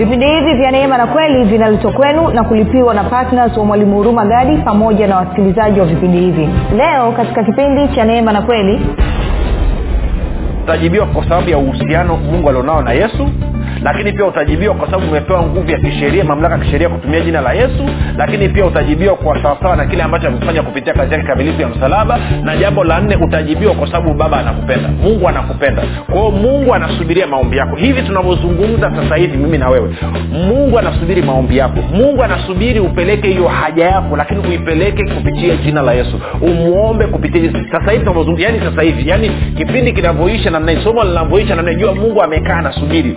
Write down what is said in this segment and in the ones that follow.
vipindi hivi vya neema na kweli vinaletwa kwenu na kulipiwa na ptns wa mwalimu huruma gadi pamoja na wasikilizaji wa vipindi hivi. Leo katika kipindi cha neema na kweli tajibiwa kwa sababu ya uhusiano mungu alionao na yesu lakini pia utajibiwa kwa sababu umepewa nguvu ya kisheria mamlaka ya kisheria kutumia jina la yesu. Lakini pia utajibiwa kwa sawasawa na kile ambacho amefanya kupitia kazi yake kamilifu ya msalaba. Na jambo la nne utajibiwa kwa sababu baba anakupenda. Mungu anakupenda. Kwao mungu anasubiria maombi yako. Hivi tunavyozungumza sasa hivi mimi na wewe mungu anasubiri maombi yako. Mungu anasubiri upeleke hiyo haja yako lakini uipeleke kupitia jina la yesu. Umwombe kupitia sasa hivi yani sasa hivi yani kipindi kinavyoisha namna linavyoisha namna mungu amekaa anasubiri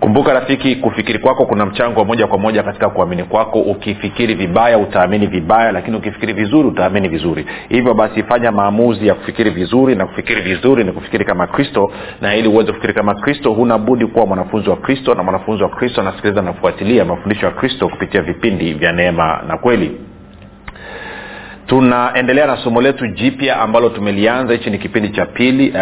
kumbuka rafiki kufikiri kwako kuna mchango wa moja kwa moja katika kuamini kwako. Ukifikiri vibaya utaamini vibaya lakini ukifikiri vizuri utaamini vizuri. Hivyo basi fanya maamuzi ya kufikiri vizuri na kufikiri vizuri ni kufikiri kama kristo. Na ili uweze kufikiri kama kristo huna budi kuwa mwanafunzi wa kristo na mwanafunzi wa kristo anasikiliza na kufuatilia mafundisho ya kristo kupitia vipindi vya neema na kweli tunaendelea na somo letu jipya ambalo tumelianza. Hichi ni kipindi cha pili uh,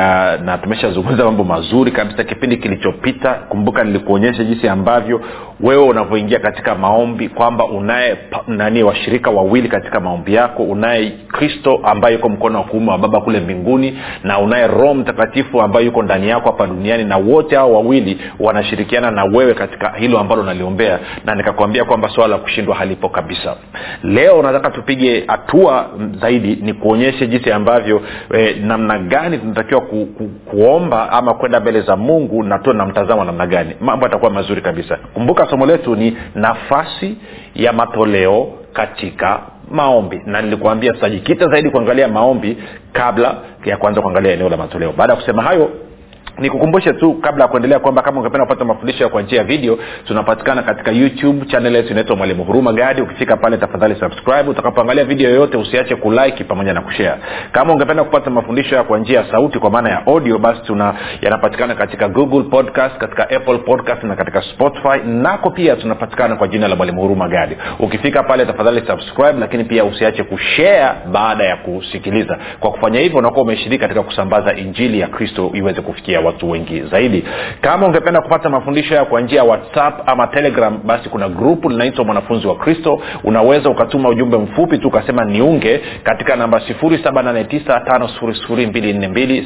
na tumeshazungumza mambo mazuri kabisa. Kipindi kilichopita kumbuka nilikuonyesha jinsi ambavyo wewe unavyoingia katika maombi kwamba unaye nani washirika wawili katika maombi yako. Unaye kristo ambaye yuko mkono wa kuume wa baba kule mbinguni na unaye roho mtakatifu ambaye yuko ndani yako hapa duniani na wote hao wawili wanashirikiana na wewe katika hilo ambalo naliombea na nikakwambia kwamba swala la kushindwa halipo kabisa. Leo nataka tupige hatua zaidi ni kuonyeshe jinsi ambavyo eh, namna gani tunatakiwa ku, ku, kuomba ama kwenda mbele za mungu na tuwe na mtazamo namna gani. Mambo yatakuwa mazuri kabisa. Kumbuka somo letu ni nafasi ya matoleo katika maombi. Na nilikuambia tutajikita zaidi kuangalia maombi kabla ya kuanza kuangalia eneo la matoleo. Baada ya kusema hayo nikukumbushe tu kabla ya kuendelea kwamba kama ungependa kupata mafundisho kwa njia ya video tunapatikana katika youtube channel yetu inaitwa mwalimu huruma gadi ukifika pale tafadhali subscribe. Utakapoangalia video yoyote usiache kulike pamoja na kushare. Kama ungependa kupata mafundisho kwa njia ya sauti kwa maana ya audio basi tuna yanapatikana katika google podcast katika apple podcast na katika spotify. Nako pia tunapatikana kwa jina la mwalimu huruma gadi ukifika pale tafadhali subscribe lakini pia usiache kushare baada ya kusikiliza. Kwa kufanya hivyo unakuwa umeshiriki katika kusambaza injili ya kristo iweze kufikia watu wengi zaidi. Kama ungependa kupata mafundisho haya kwa njia ya whatsapp ama telegram basi kuna grupu linaitwa mwanafunzi wa kristo. Unaweza ukatuma ujumbe mfupi tu ukasema niunge katika namba 7895242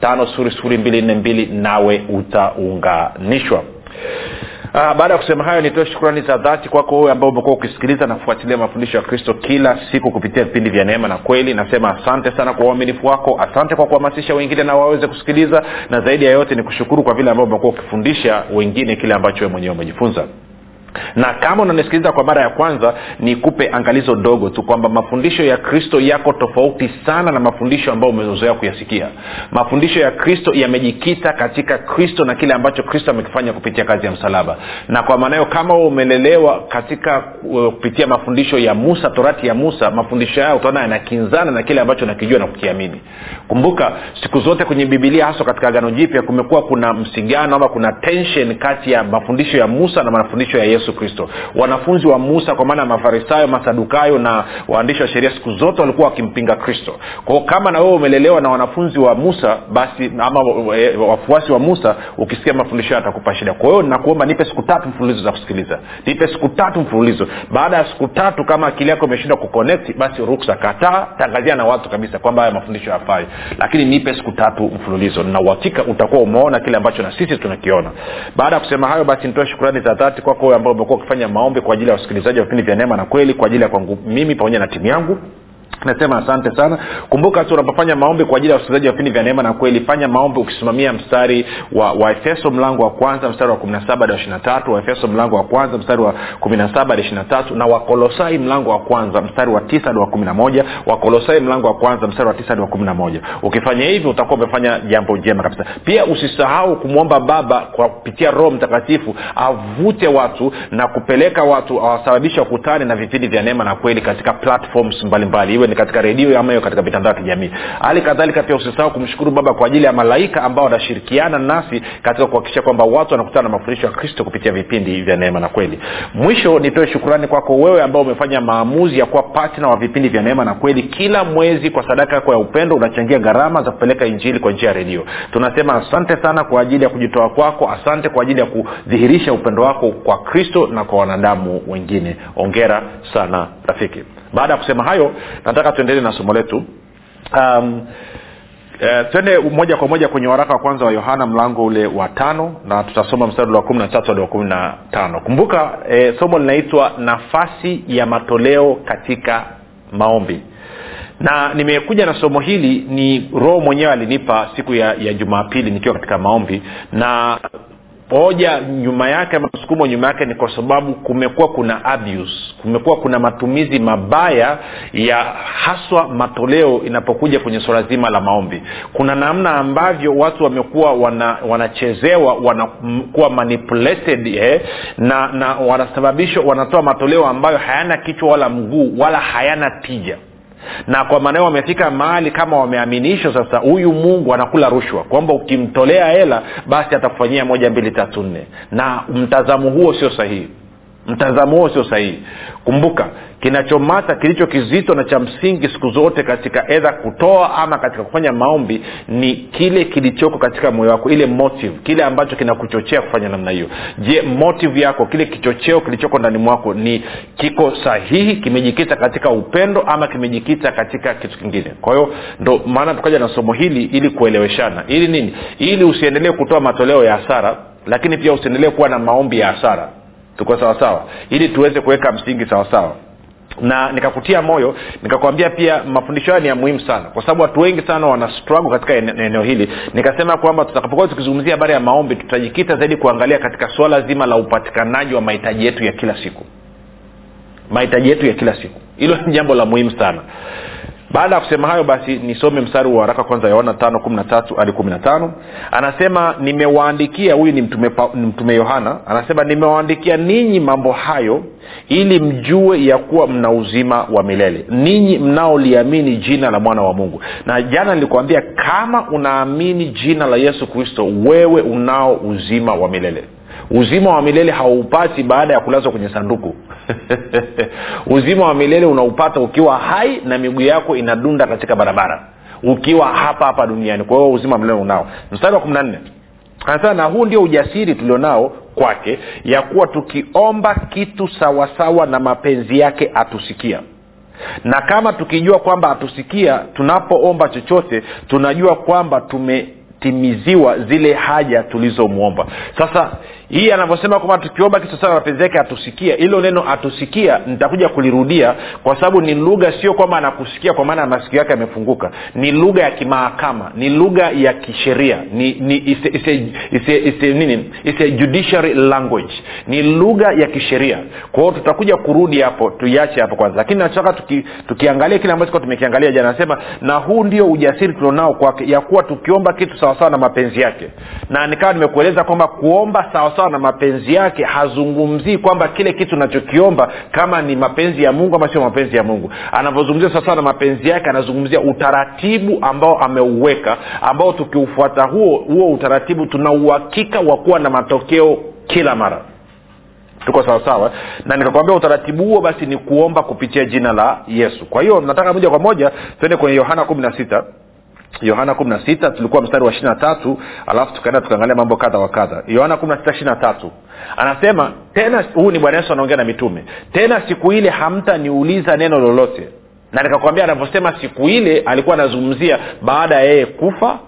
7895242 nawe utaunganishwa Uh, baada ya kusema hayo nitoe shukrani za dhati kwako wewe ambao umekuwa ukisikiliza na kufuatilia mafundisho ya kristo kila siku kupitia vipindi vya neema na kweli. Nasema asante sana kwa uaminifu wako asante kwa kuhamasisha wengine na waweze kusikiliza na zaidi ya yote ni kushukuru kwa vile ambao umekuwa ukifundisha wengine kile ambacho wewe mwenyewe umejifunza na kama unanisikiliza kwa mara ya kwanza nikupe angalizo dogo tu kwamba mafundisho ya kristo yako tofauti sana na mafundisho ambayo umezoea kuyasikia. Mafundisho ya kristo yamejikita katika kristo na kile ambacho kristo amekifanya kupitia kazi ya msalaba. Na kwa maana hiyo kama umelelewa katika uh, kupitia mafundisho ya musa torati ya musa mafundisho hayo utaona yanakinzana na kile ambacho nakijua na kukiamini. Kumbuka siku zote kwenye bibilia haswa katika agano jipya kumekuwa kuna msigano ama kuna tension kati ya mafundisho ya musa na mafundisho ya yesu kristo. Wanafunzi wa musa kwa maana ya mafarisayo masadukayo na waandishi wa sheria siku zote walikuwa wakimpinga kristo. Kwao kama na wewe umelelewa na wanafunzi wa musa basi ama e, wafuasi wa musa ukisikia mafundisho atakupa shida. Kwa hiyo nakuomba nipe siku tatu mfululizo za kusikiliza. Nipe siku tatu mfululizo. Baada ya siku tatu kama akili yako imeshindwa kuconnect basi ruksa kataa. Tangazia na watu kabisa kwamba haya mafundisho yafai lakini nipe siku tatu mfululizo. Na uhakika utakuwa umeona kile ambacho na sisi tunakiona. Baada ya kusema hayo basi nitoe shukurani za dhati kwako kwa ambao umekuwa ukifanya maombi kwa ajili ya wasikilizaji wa vipindi vya neema na kweli kwa ajili ya kwangu mimi pamoja na timu yangu nasema asante sana. Kumbuka tu unapofanya maombi kwa ajili ya wasikilizaji wa vipindi vya neema na kweli fanya maombi ukisimamia mstari wa waefeso mlango wa kwanza mstari wa kumi na saba hadi ishiri na tatu waefeso mlango wa kwanza mstari wa kumi na wakolosai mlango wa kwanza mstari wa tisa wa kumi na moja wakolosai mlango wa kwanza mstari wa tisa wa kumi na moja. Ukifanya hivyo utakuwa umefanya jambo jema kabisa. Pia usisahau kumwomba baba kwa kupitia roho mtakatifu avute watu na kupeleka watu awasababisha wakutane na vipindi vya neema na kweli katika platforms mbalimbali iwe ni katika redio ama iwe katika mitandao ya kijamii. Hali kadhalika pia usisahau kumshukuru baba kwa ajili ya malaika ambao wanashirikiana nasi katika kuhakikisha kwamba watu wanakutana na mafundisho ya kristo kupitia vipindi vya neema na kweli. Mwisho nitoe shukurani kwako wewe ambao umefanya maamuzi ya kuwa patna wa vipindi vya neema na kweli. Kila mwezi kwa sadaka yako ya upendo unachangia gharama za kupeleka injili kwa njia ya redio. Tunasema asante sana kwa ajili ya kujitoa kwako asante kwa ajili ya kudhihirisha upendo wako kwa kristo na kwa wanadamu wengine. Ongera sana rafiki baada ya kusema hayo nataka tuendelee na somo letu. Um, E, twende moja kwa moja kwenye waraka wa kwanza wa yohana mlango ule wa tano na tutasoma mstari wa kumi na tatu hadi wa kumi na tano. Kumbuka e, somo linaitwa nafasi ya matoleo katika maombi. Na nimekuja na somo hili ni roho mwenyewe alinipa siku ya, ya jumapili nikiwa katika maombi na hoja nyuma yake masukumo nyuma yake ni kwa sababu kumekuwa kuna abuse. Kumekuwa kuna matumizi mabaya ya haswa matoleo inapokuja kwenye swala zima la maombi. Kuna namna ambavyo watu wamekuwa wana, wanachezewa wanakuwa manipulated eh, na na wanasababishwa wanatoa matoleo ambayo hayana kichwa wala mguu wala hayana tija na kwa maanao wamefika mahali kama wameaminishwa sasa huyu mungu anakula rushwa kwamba ukimtolea hela basi atakufanyia moja mbili tatu nne. Na mtazamo huo sio sahihi mtazamo huo sio sahihi. Kumbuka kinachomata kilicho kizito na cha msingi siku zote katika edha kutoa ama katika kufanya maombi ni kile kilichoko katika moyo wako ile motive kile ambacho kinakuchochea kufanya namna hiyo. Je motive yako kile kichocheo kilichoko ndani mwako ni kiko sahihi kimejikita katika upendo ama kimejikita katika kitu kingine? Kwa hiyo ndo maana tukaja na somo hili ili kueleweshana. Ili nini? Ili usiendelee kutoa matoleo ya hasara lakini pia usiendelee kuwa na maombi ya hasara tuko sawasawa ili tuweze kuweka msingi sawasawa na nikakutia moyo nikakwambia pia mafundisho hayo ni ya muhimu sana. Kwa sababu watu wengi sana wana struggle katika eneo hili. Nikasema kwamba tutakapokuwa tukizungumzia habari ya maombi tutajikita zaidi kuangalia katika suala zima la upatikanaji wa mahitaji yetu ya kila siku. Mahitaji yetu ya kila siku. Hilo ni jambo la muhimu sana baada ya kusema hayo basi nisome mstari wa waraka kwanza yohana tano kumi na tatu hadi kumi na tano. Anasema nimewaandikia huyu ni mtume, mtume yohana. Anasema nimewaandikia ninyi mambo hayo ili mjue ya kuwa mna uzima wa milele. Ninyi mnaoliamini jina la mwana wa mungu. Na jana nilikuambia kama unaamini jina la yesu kristo wewe unao uzima wa milele uzima wa milele hauupati baada ya kulazwa kwenye sanduku. Uzima wa milele unaupata ukiwa hai na miguu yako inadunda katika barabara. Ukiwa hapa hapa duniani. Kwa hiyo uzima wa milele unao. Mstari wa kumi na nne. Anasema na huu ndio ujasiri tulionao kwake ya kuwa tukiomba kitu sawasawa na mapenzi yake atusikia. Na kama tukijua kwamba atusikia tunapoomba chochote tunajua kwamba tumetimiziwa zile haja tulizomwomba. Sasa hii anavyosema kwamba tukiomba kitu sana mapenzi yake atusikia hilo neno atusikia nitakuja kulirudia kwa sababu ni lugha sio kwamba anakusikia kwa maana masikio yake yamefunguka. Ni lugha ya kimahakama ni lugha ya kisheria ni, ni ise, ise, ise, ise, nini? Ise judiciary language. Ni lugha ya kisheria. Kwa hiyo tutakuja kurudi hapo tuiache hapo kwanza. Lakini nachotaka tuki, tukiangalia kile ambacho tumekiangalia jana nasema na huu ndio ujasiri tulionao kwake ya kuwa tukiomba kitu sawasawa na mapenzi yake. Na nikawa nimekueleza kwamba kuomba sawasawa na mapenzi yake hazungumzii kwamba kile kitu nachokiomba kama ni mapenzi ya mungu ama sio mapenzi ya mungu. Anavyozungumzia sawasawa na mapenzi yake anazungumzia utaratibu ambao ameuweka ambao tukiufuata huo huo utaratibu tuna uhakika wa kuwa na matokeo kila mara. Tuko sawasawa na nikakwambia utaratibu huo basi ni kuomba kupitia jina la yesu. Kwa hiyo nataka moja kwa moja twende kwenye yohana kumi na sita yohana kumi na sita tulikuwa mstari wa ishiri na tatu alafu tukaenda tukaangalia mambo kadha wa kadha. Yohana kumi na sita ishiri na tatu. Anasema tena huu ni bwana yesu anaongea na mitume. Tena siku ile hamtaniuliza neno lolote. Na nikakwambia anavyosema siku ile alikuwa anazungumzia baada ya yeye kufa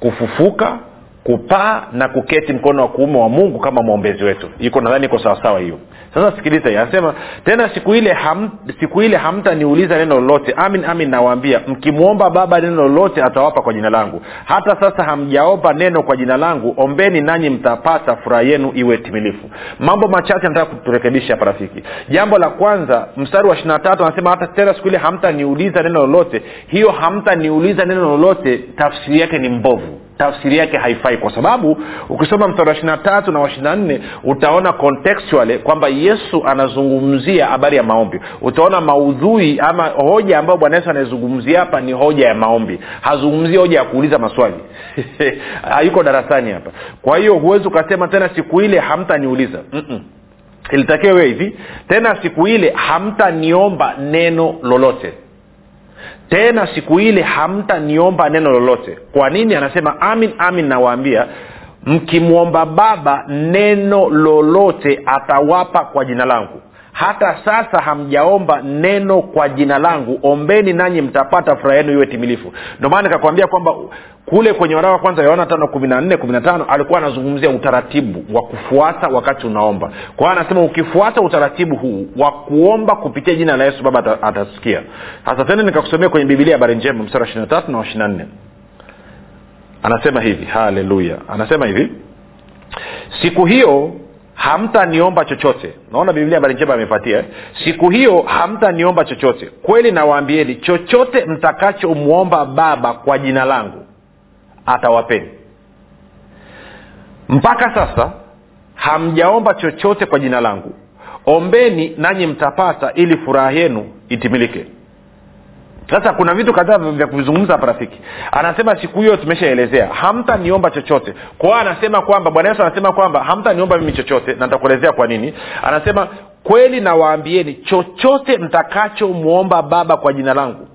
kufufuka kupaa na kuketi mkono wa kuume wa mungu kama mwombezi wetu. Iko nadhani iko sawasawa hiyo sasa sikiliza anasema tena siku ile ham, siku ile hamtaniuliza neno lolote. Amin amin nawaambia mkimwomba baba neno lolote atawapa kwa jina langu. Hata sasa hamjaomba neno kwa jina langu ombeni nanyi mtapata furaha yenu iwe timilifu. Mambo machache nataka kuturekebisha hapa rafiki. Jambo la kwanza mstari wa ishirina tatu anasema hata tena siku ile hamtaniuliza neno lolote hiyo hamtaniuliza neno lolote tafsiri yake ni mbovu tafsiri yake haifai kwa sababu ukisoma mstari wa ishirina tatu na wa ishirina nne utaona contextually kwamba yesu anazungumzia habari ya maombi. Utaona maudhui ama hoja ambayo bwana yesu anaizungumzia hapa ni hoja ya maombi. Hazungumzii hoja ya kuuliza maswali. Hayuko darasani hapa. Kwa hiyo huwezi ukasema tena siku ile hamtaniuliza. Mm-mm. Ilitakiwa iwe hivi. Tena siku ile hamtaniomba neno lolote tena siku ile hamtaniomba neno lolote. Kwa nini anasema amin amin nawaambia mkimwomba baba neno lolote atawapa kwa jina langu hata sasa hamjaomba neno kwa jina langu. Ombeni nanyi mtapata furaha yenu iwe timilifu. Ndio maana nikakwambia kwamba kule kwenye waraka kwanza yohana tano kumi na nne kumi na tano alikuwa anazungumzia utaratibu wa kufuata wakati unaomba. Kwa hiyo anasema ukifuata utaratibu huu wa kuomba kupitia jina la yesu baba atasikia. Sasa tena nikakusomea kwenye bibilia habari njema msara ishiri na tatu na ishiri na nne. Anasema hivi haleluya. Anasema hivi siku hiyo hamtaniomba chochote. Naona biblia habari njema amepatia siku hiyo hamtaniomba chochote. Kweli nawaambieni chochote mtakachomwomba baba kwa jina langu atawapeni. Mpaka sasa hamjaomba chochote kwa jina langu. Ombeni nanyi mtapata ili furaha yenu itimilike sasa kuna vitu kadhaa vya kuvizungumza hapa rafiki. Anasema siku hiyo tumeshaelezea hamtaniomba chochote. Kwao anasema kwamba bwana yesu anasema kwamba hamtaniomba mimi chochote na nitakuelezea kwa nini. Anasema kweli nawaambieni chochote mtakachomwomba baba kwa jina langu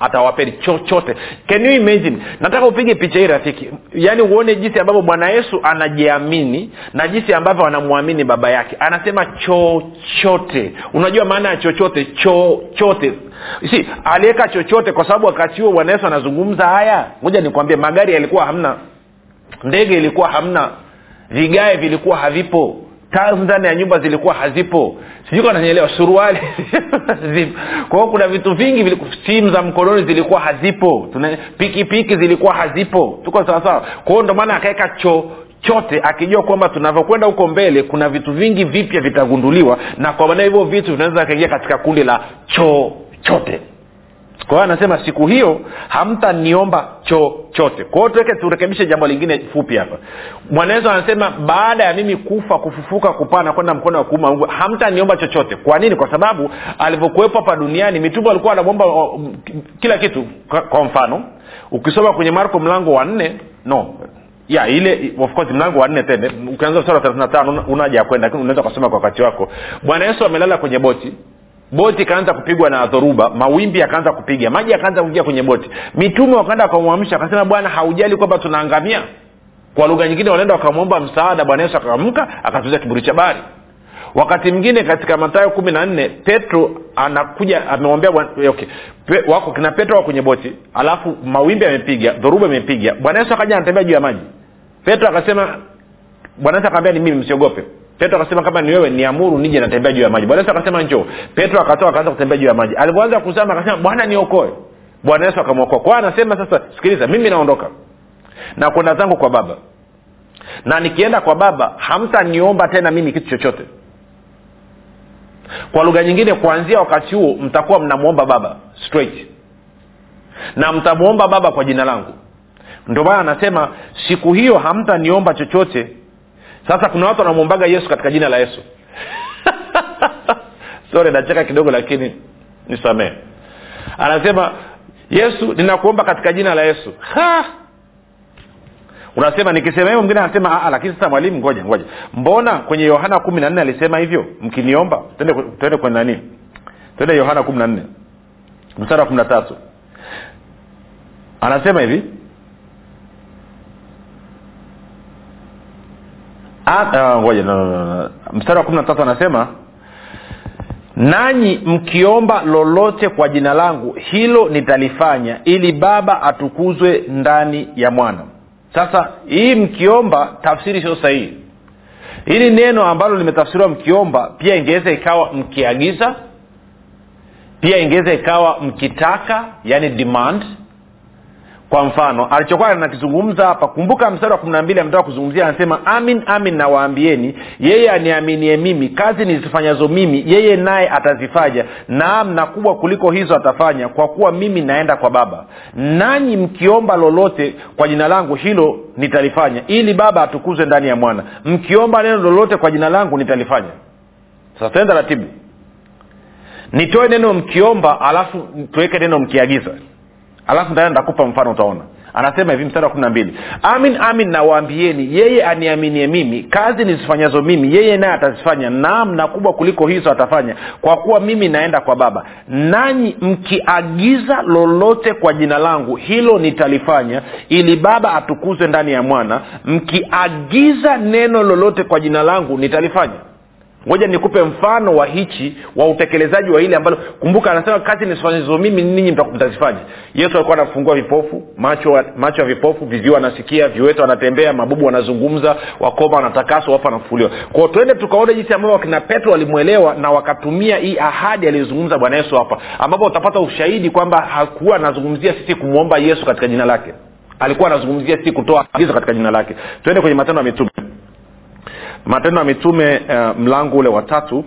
atawapeni chochote. Can you imagine? Nataka upige picha hii rafiki. Yaani uone jinsi ambavyo bwana yesu anajiamini na jinsi ambavyo anamwamini baba yake. Anasema chochote. Unajua maana ya chochote? Chochote. Si aliweka chochote kwa sababu wakati huo bwana yesu anazungumza haya? Ngoja nikwambie magari yalikuwa hamna. Ndege ilikuwa hamna. Vigae vilikuwa havipo taa ndani ya nyumba zilikuwa hazipo. Sijui nanyelewa suruali kwa kuna vitu vingi simu za mkononi zilikuwa hazipo. Pikipiki piki zilikuwa hazipo. Tuko sawasawa kwa hiyo ndio maana akaweka chochote akijua kwamba tunavyokwenda huko mbele kuna vitu vingi vipya vitagunduliwa na kwa maana hivyo vitu vinaweza kaingia katika kundi la chochote kwa hiyo anasema siku hiyo hamtaniomba chochote. Kwa hiyo tuweke turekebishe jambo lingine fupi hapa. Mwanawezo anasema baada ya mimi kufa kufufuka kupaa na kwenda mkono wa kuuma mungu hamtaniomba chochote. Kwa nini? Kwa sababu alivyokuwepo hapa duniani mitume alikuwa anamwomba kila kitu. Kwa mfano ukisoma kwenye marko mlango wa nne no ya ile of course mlango wa nne tene ukianza sura thelathini tano unaja kwenda lakini unaweza ukasoma kwa wakati wako. Bwana yesu amelala kwenye boti boti ikaanza kupigwa na dhoruba mawimbi yakaanza kupiga maji yakaanza kuingia kwenye boti. Mitume wakaenda wakamwamsha akasema bwana haujali kwamba tunaangamia. Kwa lugha nyingine wanaenda wakamwomba msaada bwana yesu akaamka akatuza kiburi cha bari wakati mwingine katika matayo kumi na nne petro anakuja amemwambia okay. Pe, wako kina petro wako kwenye boti alafu mawimbi yamepiga dhoruba imepiga. Bwana yesu akaja anatembea juu ya maji. Petro akasema bwana yesu akaambia ni mimi msiogope petro akasema kama ni wewe niamuru nije natembea juu ya maji. Bwana yesu akasema njoo. Petro akatoka akaanza kutembea juu ya maji. Alipoanza kuzama akasema bwana niokoe. Bwana yesu akamwokoa. Kwao anasema sasa sikiliza mimi naondoka. Na kwenda zangu kwa baba. Na nikienda kwa baba hamtaniomba tena mimi kitu chochote. Kwa lugha nyingine kuanzia wakati huo mtakuwa mnamwomba baba straight. Na mtamwomba baba kwa jina langu. Ndio maana anasema siku hiyo hamtaniomba chochote sasa kuna watu wanamwombaga yesu katika jina la yesu. Sore nacheka kidogo lakini nisamee anasema yesu ninakuomba katika jina la yesu. Ha! unasema nikisema hivyo mwingine anasema lakini sasa mwalimu ngoja ngoja. Mbona kwenye yohana kumi na nne alisema hivyo? Mkiniomba twende kwenye nani? Twende yohana kumi na nne msara wa kumi na tatu. Anasema hivi ngoja no, no, no. mstari wa kumi na tatu anasema nanyi mkiomba lolote kwa jina langu hilo nitalifanya ili baba atukuzwe ndani ya mwana. Sasa hii mkiomba tafsiri sio sahihi. Hili neno ambalo limetafsiriwa mkiomba pia ingeweza ikawa mkiagiza pia ingeweza ikawa mkitaka yani demand kwa mfano alichokuwa nakizungumza hapa kumbuka mstari wa kumi na mbili ametoka kuzungumzia anasema amin amin nawaambieni yeye aniaminie mimi kazi nizifanyazo mimi yeye naye atazifanya naam na kubwa kuliko hizo atafanya kwa kuwa mimi naenda kwa baba. Nanyi mkiomba lolote kwa jina langu hilo nitalifanya ili baba atukuzwe ndani ya mwana. Mkiomba neno lolote kwa jina langu nitalifanya. Sasa tuenda ratibu nitoe neno mkiomba alafu tuweke neno mkiagiza alafu ndani nitakupa mfano utaona. Anasema hivi mstari wa kumi na mbili. Amin amin nawaambieni yeye aniaminie mimi kazi nizifanyazo mimi yeye naye atazifanya naam na kubwa kuliko hizo atafanya kwa kuwa mimi naenda kwa baba. Nanyi mkiagiza lolote kwa jina langu hilo nitalifanya ili baba atukuzwe ndani ya mwana. Mkiagiza neno lolote kwa jina langu nitalifanya ngoja nikupe mfano wa hichi wa utekelezaji wa ile ambalo kumbuka anasema kazi nisifanyizo mimi ninyi mtazifanya yesu alikuwa anafungua vipofu macho macho ya vipofu viziwa anasikia viwete wanatembea mabubu wanazungumza wakoma wanatakaswa wapo wanafufuliwa. Kwao twende tukaone jinsi ambavyo wakina petro walimwelewa na wakatumia hii ahadi aliyozungumza bwana yesu hapa ambapo utapata ushahidi kwamba hakuwa anazungumzia sisi kumwomba yesu katika jina lake. Alikuwa anazungumzia sisi kutoa agizo katika jina lake. Twende kwenye matendo ya mitume matendo ya mitume uh, mlango ule watatu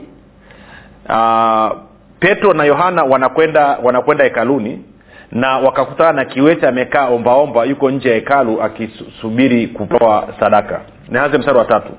uh, petro na yohana wanakwenda wanakwenda hekaluni na wakakutana na kiwete amekaa ombaomba yuko nje ya hekalu akisubiri kutoa sadaka. Nianze mstari wa tatu.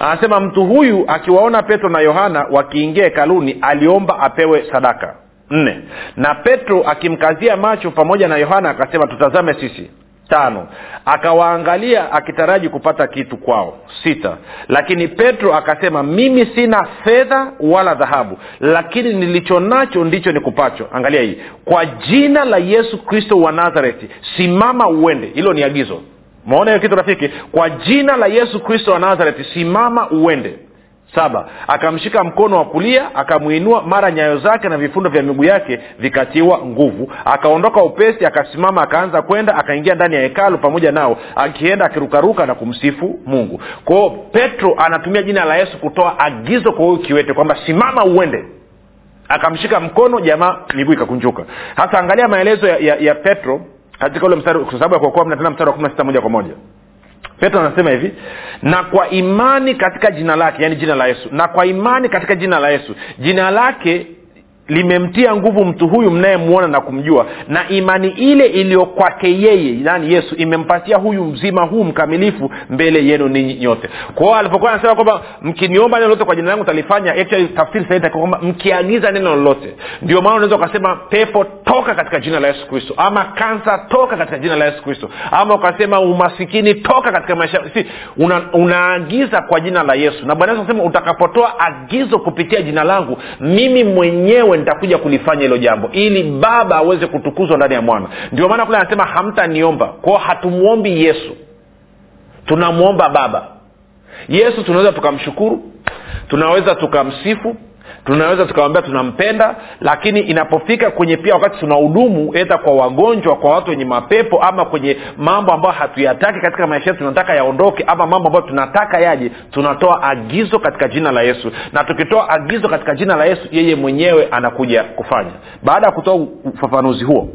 Anasema mtu huyu akiwaona petro na yohana wakiingia hekaluni aliomba apewe sadaka. Nne. Na petro akimkazia macho pamoja na yohana akasema tutazame sisi tano. Akawaangalia akitaraji kupata kitu kwao sita. Lakini petro akasema mimi sina fedha wala dhahabu lakini nilicho nacho ndicho nikupacho. Angalia hii. Kwa jina la yesu kristo wa nazareti simama uende. Hilo ni agizo. Maona hiyo kitu rafiki. Kwa jina la yesu kristo wa nazareti simama uende saba. Akamshika mkono wa kulia akamwinua mara nyayo zake na vifundo vya miguu yake vikatiwa nguvu. Akaondoka upesi akasimama akaanza kwenda akaingia ndani ya hekalu pamoja nao akienda akirukaruka na kumsifu mungu. Kwao petro anatumia jina la yesu kutoa agizo kwa huyu kiwete kwamba simama uende. Akamshika mkono jamaa miguu ikakunjuka. Hasa angalia maelezo ya, ya, ya petro katika ule mstari kwa sababu ya kuokoa mnatena mstari wa kumi na sita moja kwa moja petro anasema hivi na kwa imani katika jina lake yani jina la yesu na kwa imani katika jina la yesu jina lake limemtia nguvu mtu huyu mnayemwona na kumjua na imani ile iliyo kwake yeye yani yesu imempatia huyu mzima huu mkamilifu mbele yenu ninyi nyote. Kwao alipokuwa anasema kwamba mkiniomba neno lolote kwa jina langu talifanya tafsiri kwamba mkiagiza neno lolote. Ndio maana unaweza ukasema pepo toka katika jina la yesu kristo. Ama kansa toka katika jina la yesu kristo. Ama ukasema umasikini toka katika maisha si una, unaagiza kwa jina la yesu. Na bwana yesu anasema utakapotoa agizo kupitia jina langu mimi mwenyewe nitakuja kulifanya hilo jambo ili baba aweze kutukuzwa ndani ya mwana. Ndio maana kule anasema hamtaniomba. Kwao hatumwombi yesu. Tunamwomba baba. Yesu tunaweza tukamshukuru. Tunaweza tukamsifu tunaweza tukawambia tunampenda lakini inapofika kwenye pia wakati tunahudumu edha kwa wagonjwa kwa watu wenye mapepo ama kwenye mambo ambayo hatuyataki katika maisha yetu tunataka yaondoke ama mambo ambayo tunataka yaje tunatoa agizo katika jina la yesu. Na tukitoa agizo katika jina la yesu yeye mwenyewe anakuja kufanya. Baada ya kutoa ufafanuzi huo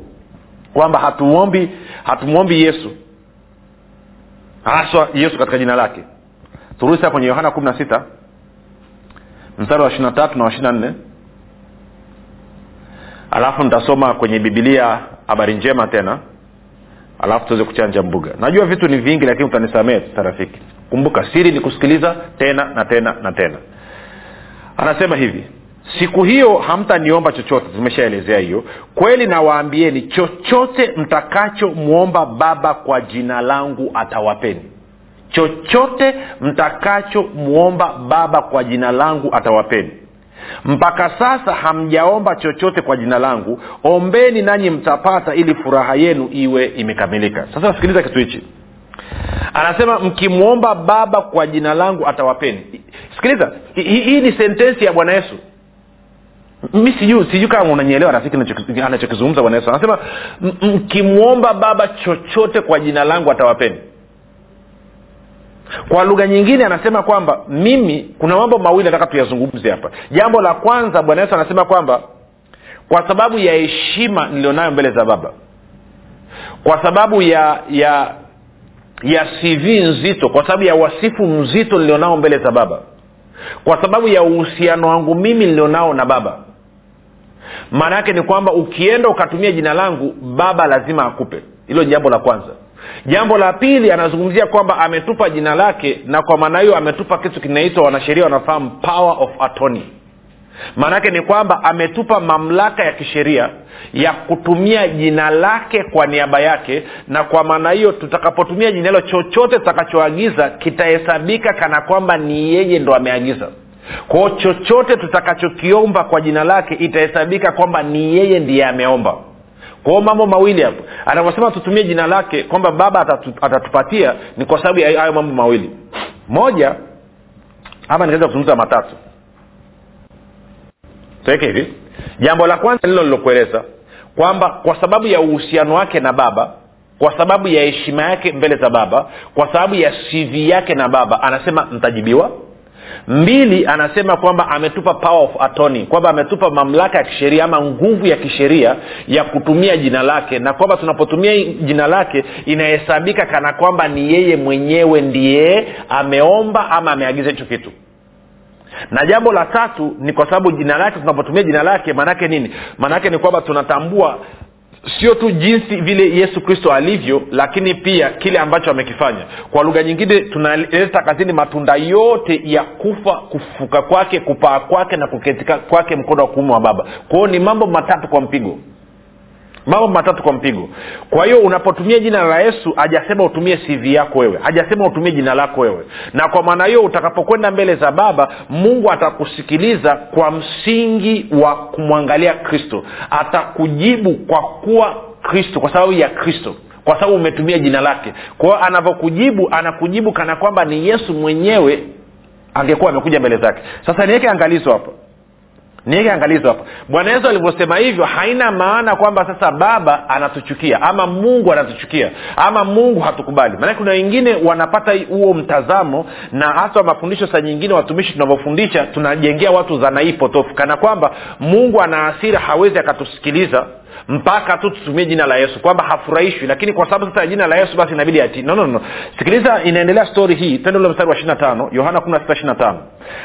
kwamba hatumwombi hatumwombi yesu haswa yesu katika jina lake. Turudi sasa kwenye yohana kumi na sita mstari wa ishiri na tatu na wa ishiri nne. Alafu nitasoma kwenye bibilia habari njema tena. Alafu tuweze kuchanja mbuga. Najua vitu ni vingi lakini utanisamee tarafiki kumbuka siri ni kusikiliza tena na tena na tena. Anasema hivi siku hiyo hamtaniomba chochote. Tumeshaelezea hiyo. Kweli nawaambieni chochote mtakachomwomba baba kwa jina langu atawapeni chochote mtakachomwomba baba kwa jina langu atawapeni. Mpaka sasa hamjaomba chochote kwa jina langu ombeni nanyi mtapata ili furaha yenu iwe imekamilika. Sasa sikiliza kitu hichi. Anasema mkimwomba baba kwa jina langu atawapeni. Sikiliza hii hi ni sentensi ya bwana yesu. Mi sijuu sijuu kama unanyeelewa rafiki anachokizungumza bwana yesu. Anasema mkimwomba baba chochote kwa jina langu atawapeni kwa lugha nyingine anasema kwamba mimi kuna mambo mawili nataka tuyazungumze hapa. Jambo la kwanza bwana yesu anasema kwamba kwa sababu ya heshima nilionayo mbele za baba kwa sababu ya ya ya cv nzito kwa sababu ya wasifu mzito nilionao mbele za baba kwa sababu ya uhusiano wangu mimi nilionao na baba maana yake ni kwamba ukienda ukatumia jina langu baba lazima akupe. Hilo ni jambo la kwanza jambo la pili anazungumzia kwamba ametupa jina lake na kwa maana hiyo ametupa kitu kinaitwa wanasheria wanafahamu power of attorney. Maanaake ni kwamba ametupa mamlaka ya kisheria ya kutumia jina lake kwa niaba yake na kwa maana hiyo tutakapotumia jina hilo chochote tutakachoagiza kitahesabika kana kwamba ni yeye ndo ameagiza. Kwao chochote tutakachokiomba kwa jina lake itahesabika kwamba ni yeye ndiye ameomba kwao mambo mawili hapo. Anavyosema tutumie jina lake kwamba baba atatu, atatupatia ni kwa sababu ya hayo mambo mawili. Moja ama nikaweza kuzungumza matatu. Tuweke hivi. Jambo la kwanza lilo lilokueleza kwamba kwa sababu ya uhusiano wake na baba kwa sababu ya heshima yake mbele za baba kwa sababu ya cv yake na baba anasema mtajibiwa mbili anasema kwamba ametupa power of attorney kwamba ametupa mamlaka ya kisheria ama nguvu ya kisheria ya kutumia jina lake na kwamba tunapotumia jina lake inahesabika kana kwamba ni yeye mwenyewe ndiye ameomba ama ameagiza hicho kitu. Na jambo la tatu ni kwa sababu jina lake tunapotumia jina lake maanaake nini? Maanaake ni kwamba tunatambua sio tu jinsi vile yesu kristo alivyo lakini pia kile ambacho amekifanya. Kwa lugha nyingine tunaleta kazini matunda yote ya kufa kufuka kwake kupaa kwake na kuketika kwake mkono wa kuume wa baba. Kwao ni mambo matatu kwa mpigo mambo matatu kwa mpigo. Kwa hiyo unapotumia jina la yesu hajasema utumie cv yako wewe. Hajasema utumie jina lako wewe. Na kwa maana hiyo utakapokwenda mbele za baba mungu atakusikiliza kwa msingi wa kumwangalia kristo. Atakujibu kwa kuwa kristo kwa sababu ya kristo. Kwa sababu umetumia jina lake. Kwa hiyo anavyokujibu anakujibu kana kwamba ni yesu mwenyewe angekuwa amekuja mbele zake. Sasa niweke angalizo hapo niweke angalizo hapa bwana yesu alivyosema hivyo haina maana kwamba sasa baba anatuchukia ama mungu anatuchukia ama mungu hatukubali. Maanake kuna wengine wanapata huo mtazamo na hasa mafundisho saa nyingine watumishi tunavyofundisha tunajengea watu dhana hii potofu kana kwamba mungu ana hasira hawezi akatusikiliza mpaka tu tutumie jina la yesu kwamba hafurahishwi lakini kwa sababu sasa jina la yesu basi inabidi ati no, no, no. sikiliza inaendelea stori hii tendo ule mstari wa ishiri tano yohana kumi na sita ishiri tano.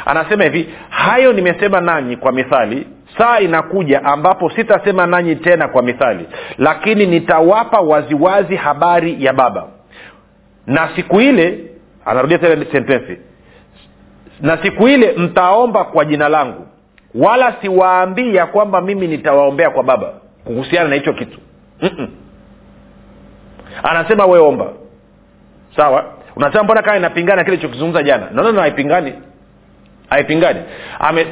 Anasema hivi hayo nimesema nanyi kwa mithali saa inakuja ambapo sitasema nanyi tena kwa mithali lakini nitawapa waziwazi habari ya baba. Na siku ile anarudia tena sentensi na siku ile mtaomba kwa jina langu wala siwaambii ya kwamba mimi nitawaombea kwa baba kuhusiana na hicho kitu. Mm-mm. anasema we omba. Sawa? Unasema mbona kama inapingana kile chokizungumza jana? Nonono haipingani. Haipingani.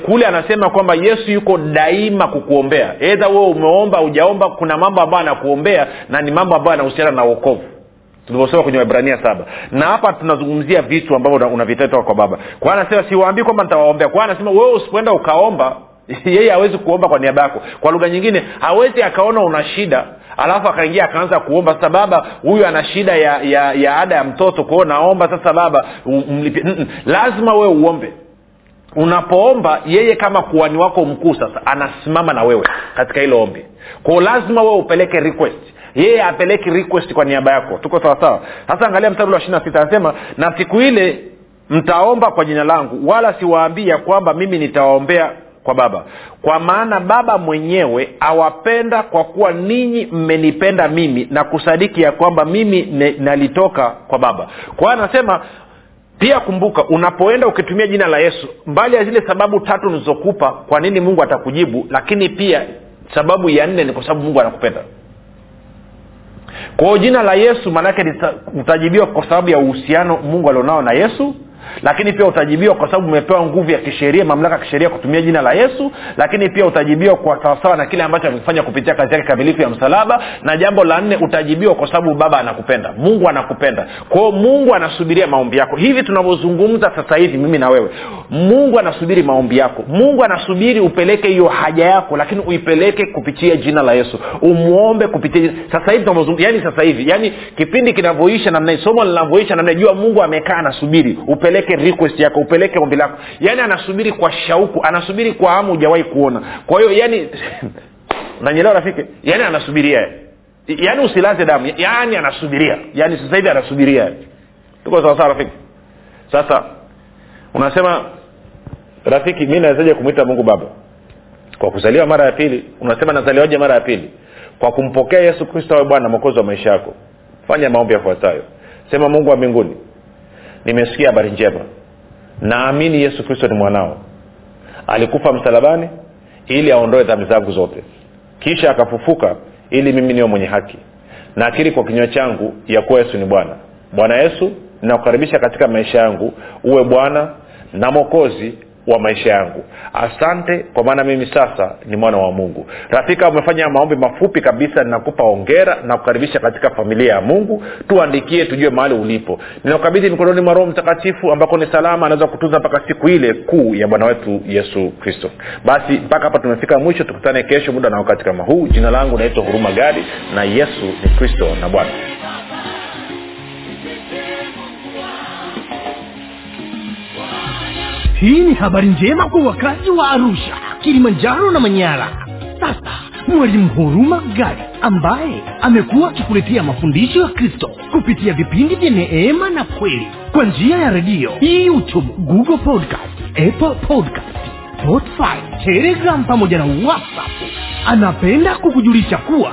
Kule anasema kwamba yesu yuko daima kukuombea. Edha wewe umeomba ujaomba kuna mambo ambayo anakuombea na ni mambo ambayo yanahusiana na uokovu tulivyosoma kwenye wibrania saba. Na hapa tunazungumzia vitu ambavyo unavitetoka kwa baba. Kwa anasema siwaambii kwamba nitawaombea. Kwa anasema wewe usipoenda ukaomba yeye hawezi kuomba kwa niaba yako. Kwa lugha nyingine hawezi akaona una shida alafu akaingia akaanza kuomba. Sasa baba huyu ana shida ya, ya, ya ada ya mtoto kwao naomba sasa baba umlipie lazima wewe uombe. Unapoomba yeye kama kuani wako mkuu sasa anasimama na wewe katika hilo ombi. Kwao lazima wewe upeleke request. Yeye apeleki request kwa niaba yako. Tuko sawasawa sasa angalia mstari wa ishiri sita anasema na siku ile mtaomba kwa jina langu wala siwaambii ya kwamba mimi nitawaombea kwa baba. Kwa maana baba mwenyewe awapenda kwa kuwa ninyi mmenipenda mimi na kusadiki ya kwamba mimi ne, nalitoka kwa baba. Kwa anasema pia kumbuka unapoenda ukitumia jina la yesu mbali ya zile sababu tatu nilizokupa kwa nini mungu atakujibu lakini pia sababu ya nne ni kwa sababu mungu anakupenda. Kwao jina la yesu maanaake utajibiwa kwa sababu ya uhusiano mungu alionao na yesu lakini pia utajibiwa kwa sababu umepewa nguvu ya kisheria mamlaka ya kisheria kutumia jina la yesu. Lakini pia utajibiwa kwa sawasawa na kile ambacho amekifanya kupitia kazi yake kamilifu ya msalaba. Na jambo la nne utajibiwa kwa sababu baba anakupenda. Mungu anakupenda. Kwao mungu anasubiria maombi yako. Hivi tunavyozungumza sasa hivi mimi na wewe mungu anasubiri maombi yako. Mungu anasubiri upeleke hiyo haja yako lakini uipeleke kupitia jina la yesu. Umwombe kupitia sasa hivi yani sasa hivi yani kipindi kinavyoisha namna somo linavyoisha namna jua mungu amekaa anasubiri upeleke request yako upeleke ombi lako. Yaani anasubiri kwa shauku anasubiri kwa hamu hujawahi kuona. Kwa hiyo yani nanyelewa rafiki? Yaani anasubiria yaani usilaze damu. Yaani anasubiria. Yaani sasa hivi anasubiria tuko sawasawa rafiki? Sasa unasema rafiki mi nawezaje kumwita mungu baba? Kwa kuzaliwa mara ya pili unasema nazaliwaje mara ya pili? Kwa kumpokea yesu kristo awe bwana mwokozi wa maisha yako. Fanya maombi yafuatayo. Sema mungu wa mbinguni nimesikia habari njema. Naamini yesu kristo ni mwanao. Alikufa msalabani ili aondoe dhambi zangu zote. Kisha akafufuka ili mimi niwe mwenye haki. Naakiri kwa kinywa changu ya kuwa yesu ni bwana. Bwana yesu nakukaribisha katika maisha yangu. Uwe bwana na mwokozi wa maisha yangu. Asante kwa maana mimi sasa ni mwana wa mungu. Rafika umefanya maombi mafupi kabisa ninakupa ongera na kukaribisha katika familia ya mungu. Tuandikie tujue mahali ulipo. Ninakabidhi mikononi mwa roho mtakatifu ambako ni salama anaweza kutunza mpaka siku ile kuu ya bwana wetu yesu kristo. Basi mpaka hapa tumefika mwisho. Tukutane kesho muda na wakati kama huu. Jina langu naitwa huruma gadi na yesu ni kristo na bwana hii ni habari njema kwa wakazi wa arusha kilimanjaro na manyara. Sasa mwalimu huruma gadi ambaye amekuwa akikuletea mafundisho ya kristo kupitia vipindi vya neema na kweli kwa njia ya redio youtube google podcast apple podcast spotify telegram pamoja na whatsapp. Anapenda kukujulisha kuwa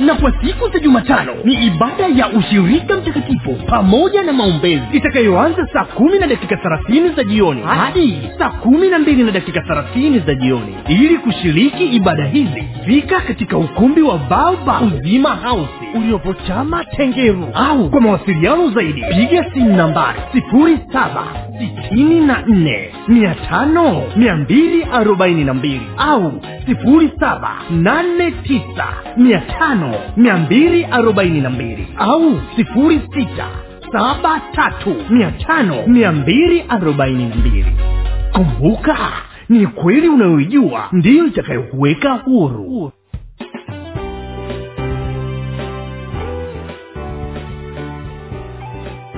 na kwa siku za jumatano ni ibada ya ushirika mtakatifu pamoja na maombezi itakayoanza saa kumi na dakika thelathini za jioni hadi saa kumi na mbili na dakika thelathini za jioni. Ili kushiriki ibada hizi fika katika ukumbi wa baoba uzima hausi uliopo tengeru au kwa mawasiliano zaidi piga simu nambari sifuri saba sitini na nne mia tano mia mbili arobaini na mbili au sifuri saba nane tisa mia tano mia mbili arobaini na mbili au sifuri sita saba tatu mia tano mia mbili arobaini na mbili kumbuka ni kweli unayoijua ndiyo itakayokuweka huru